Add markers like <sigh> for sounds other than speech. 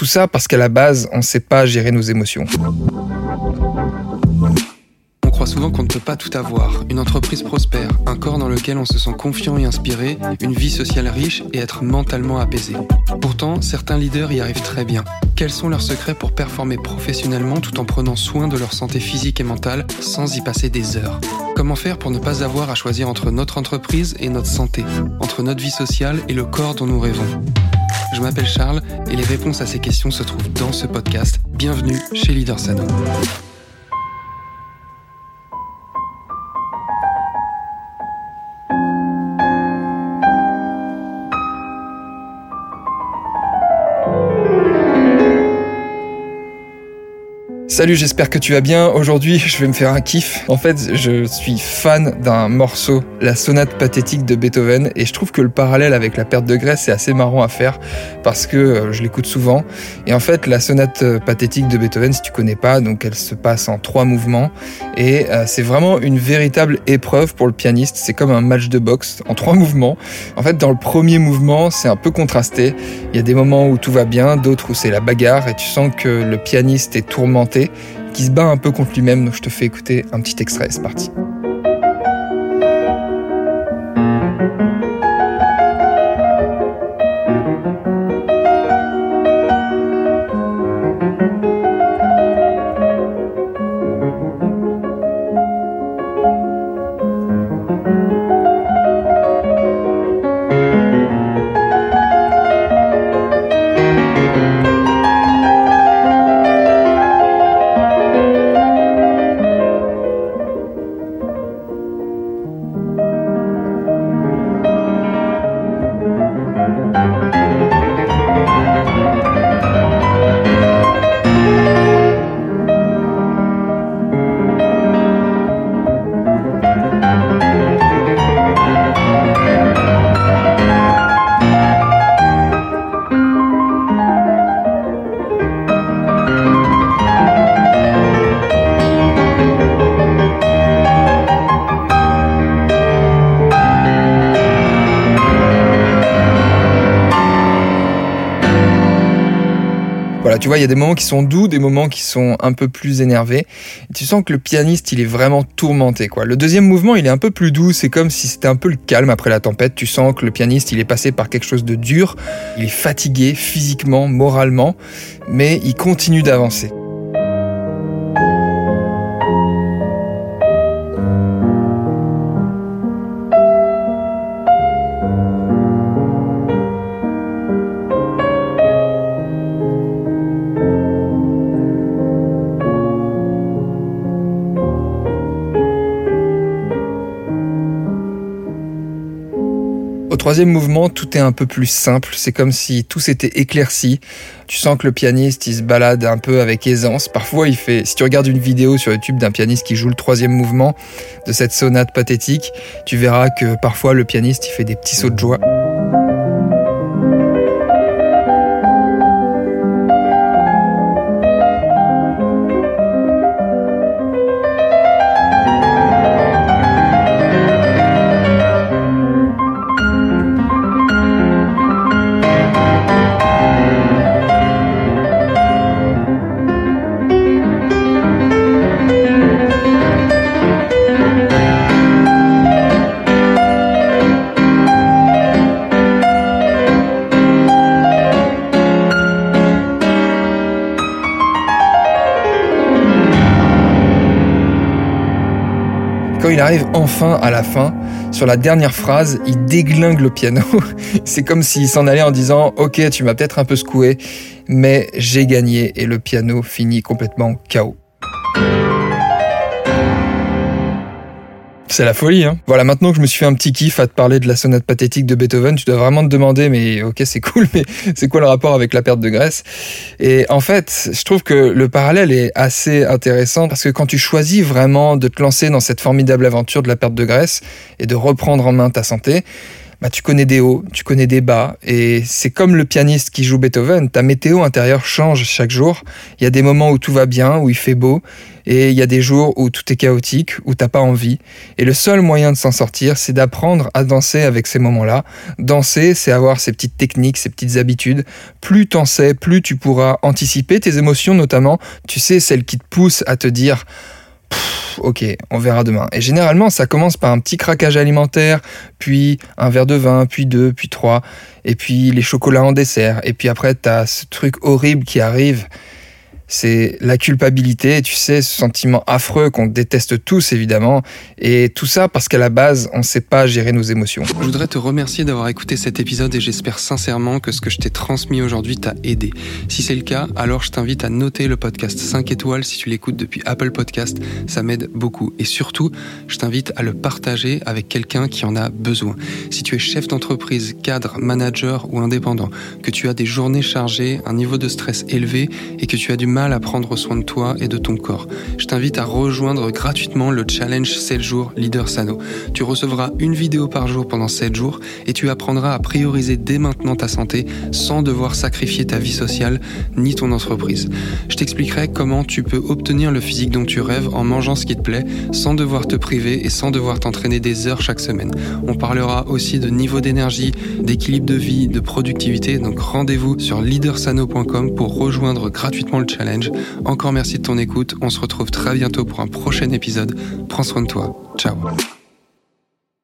Tout ça parce qu'à la base, on ne sait pas gérer nos émotions. On croit souvent qu'on ne peut pas tout avoir. Une entreprise prospère, un corps dans lequel on se sent confiant et inspiré, une vie sociale riche et être mentalement apaisé. Pourtant, certains leaders y arrivent très bien. Quels sont leurs secrets pour performer professionnellement tout en prenant soin de leur santé physique et mentale sans y passer des heures? Comment faire pour ne pas avoir à choisir entre notre entreprise et notre santé, entre notre vie sociale et le corps dont nous rêvons? Je m'appelle Charles et les réponses à ces questions se trouvent dans ce podcast. Bienvenue chez Leader Sano. Salut, j'espère que tu vas bien. Aujourd'hui, je vais me faire un kiff. En fait, je suis fan d'un morceau, la sonate pathétique de Beethoven, et je trouve que le parallèle avec la perte de graisse est assez marrant à faire parce que euh, je l'écoute souvent. Et en fait, la sonate euh, pathétique de Beethoven, si tu connais pas, donc elle se passe en trois mouvements et euh, c'est vraiment une véritable épreuve pour le pianiste. C'est comme un match de boxe en trois mouvements. En fait, dans le premier mouvement, c'est un peu contrasté. Il y a des moments où tout va bien, d'autres où c'est la bagarre et tu sens que le pianiste est tourmenté qui se bat un peu contre lui-même. Donc je te fais écouter un petit extrait, c'est parti. Voilà, tu vois, il y a des moments qui sont doux, des moments qui sont un peu plus énervés. Tu sens que le pianiste, il est vraiment tourmenté, quoi. Le deuxième mouvement, il est un peu plus doux. C'est comme si c'était un peu le calme après la tempête. Tu sens que le pianiste, il est passé par quelque chose de dur. Il est fatigué physiquement, moralement, mais il continue d'avancer. Troisième mouvement, tout est un peu plus simple. C'est comme si tout s'était éclairci. Tu sens que le pianiste, il se balade un peu avec aisance. Parfois, il fait, si tu regardes une vidéo sur YouTube d'un pianiste qui joue le troisième mouvement de cette sonate pathétique, tu verras que parfois le pianiste, il fait des petits sauts de joie. Quand il arrive enfin à la fin, sur la dernière phrase, il déglingue le piano. <laughs> C'est comme s'il s'en allait en disant Ok, tu m'as peut-être un peu secoué, mais j'ai gagné et le piano finit complètement KO. C'est la folie, hein. Voilà, maintenant que je me suis fait un petit kiff à te parler de la sonate pathétique de Beethoven, tu dois vraiment te demander, mais ok, c'est <laughs> cool, mais c'est quoi le rapport avec la perte de graisse Et en fait, je trouve que le parallèle est assez intéressant parce que quand tu choisis vraiment de te lancer dans cette formidable aventure de la perte de graisse et de reprendre en main ta santé, bah, tu connais des hauts, tu connais des bas, et c'est comme le pianiste qui joue Beethoven, ta météo intérieure change chaque jour. Il y a des moments où tout va bien, où il fait beau, et il y a des jours où tout est chaotique, où t'as pas envie. Et le seul moyen de s'en sortir, c'est d'apprendre à danser avec ces moments-là. Danser, c'est avoir ces petites techniques, ces petites habitudes. Plus t'en sais, plus tu pourras anticiper tes émotions, notamment, tu sais, celles qui te poussent à te dire ok, on verra demain. Et généralement, ça commence par un petit craquage alimentaire, puis un verre de vin, puis deux, puis trois, et puis les chocolats en dessert. Et puis après, t'as ce truc horrible qui arrive c'est la culpabilité, tu sais, ce sentiment affreux qu'on déteste tous évidemment, et tout ça parce qu'à la base, on ne sait pas gérer nos émotions. Je voudrais te remercier d'avoir écouté cet épisode et j'espère sincèrement que ce que je t'ai transmis aujourd'hui t'a aidé. Si c'est le cas, alors je t'invite à noter le podcast 5 étoiles si tu l'écoutes depuis Apple Podcast, ça m'aide beaucoup. Et surtout, je t'invite à le partager avec quelqu'un qui en a besoin. Si tu es chef d'entreprise, cadre, manager ou indépendant, que tu as des journées chargées, un niveau de stress élevé et que tu as du mal à prendre soin de toi et de ton corps. Je t'invite à rejoindre gratuitement le challenge 7 jours Leader Sano. Tu recevras une vidéo par jour pendant 7 jours et tu apprendras à prioriser dès maintenant ta santé sans devoir sacrifier ta vie sociale ni ton entreprise. Je t'expliquerai comment tu peux obtenir le physique dont tu rêves en mangeant ce qui te plaît sans devoir te priver et sans devoir t'entraîner des heures chaque semaine. On parlera aussi de niveau d'énergie, d'équilibre de vie, de productivité. Donc rendez-vous sur leadersano.com pour rejoindre gratuitement le encore merci de ton écoute. On se retrouve très bientôt pour un prochain épisode. Prends soin de toi. Ciao.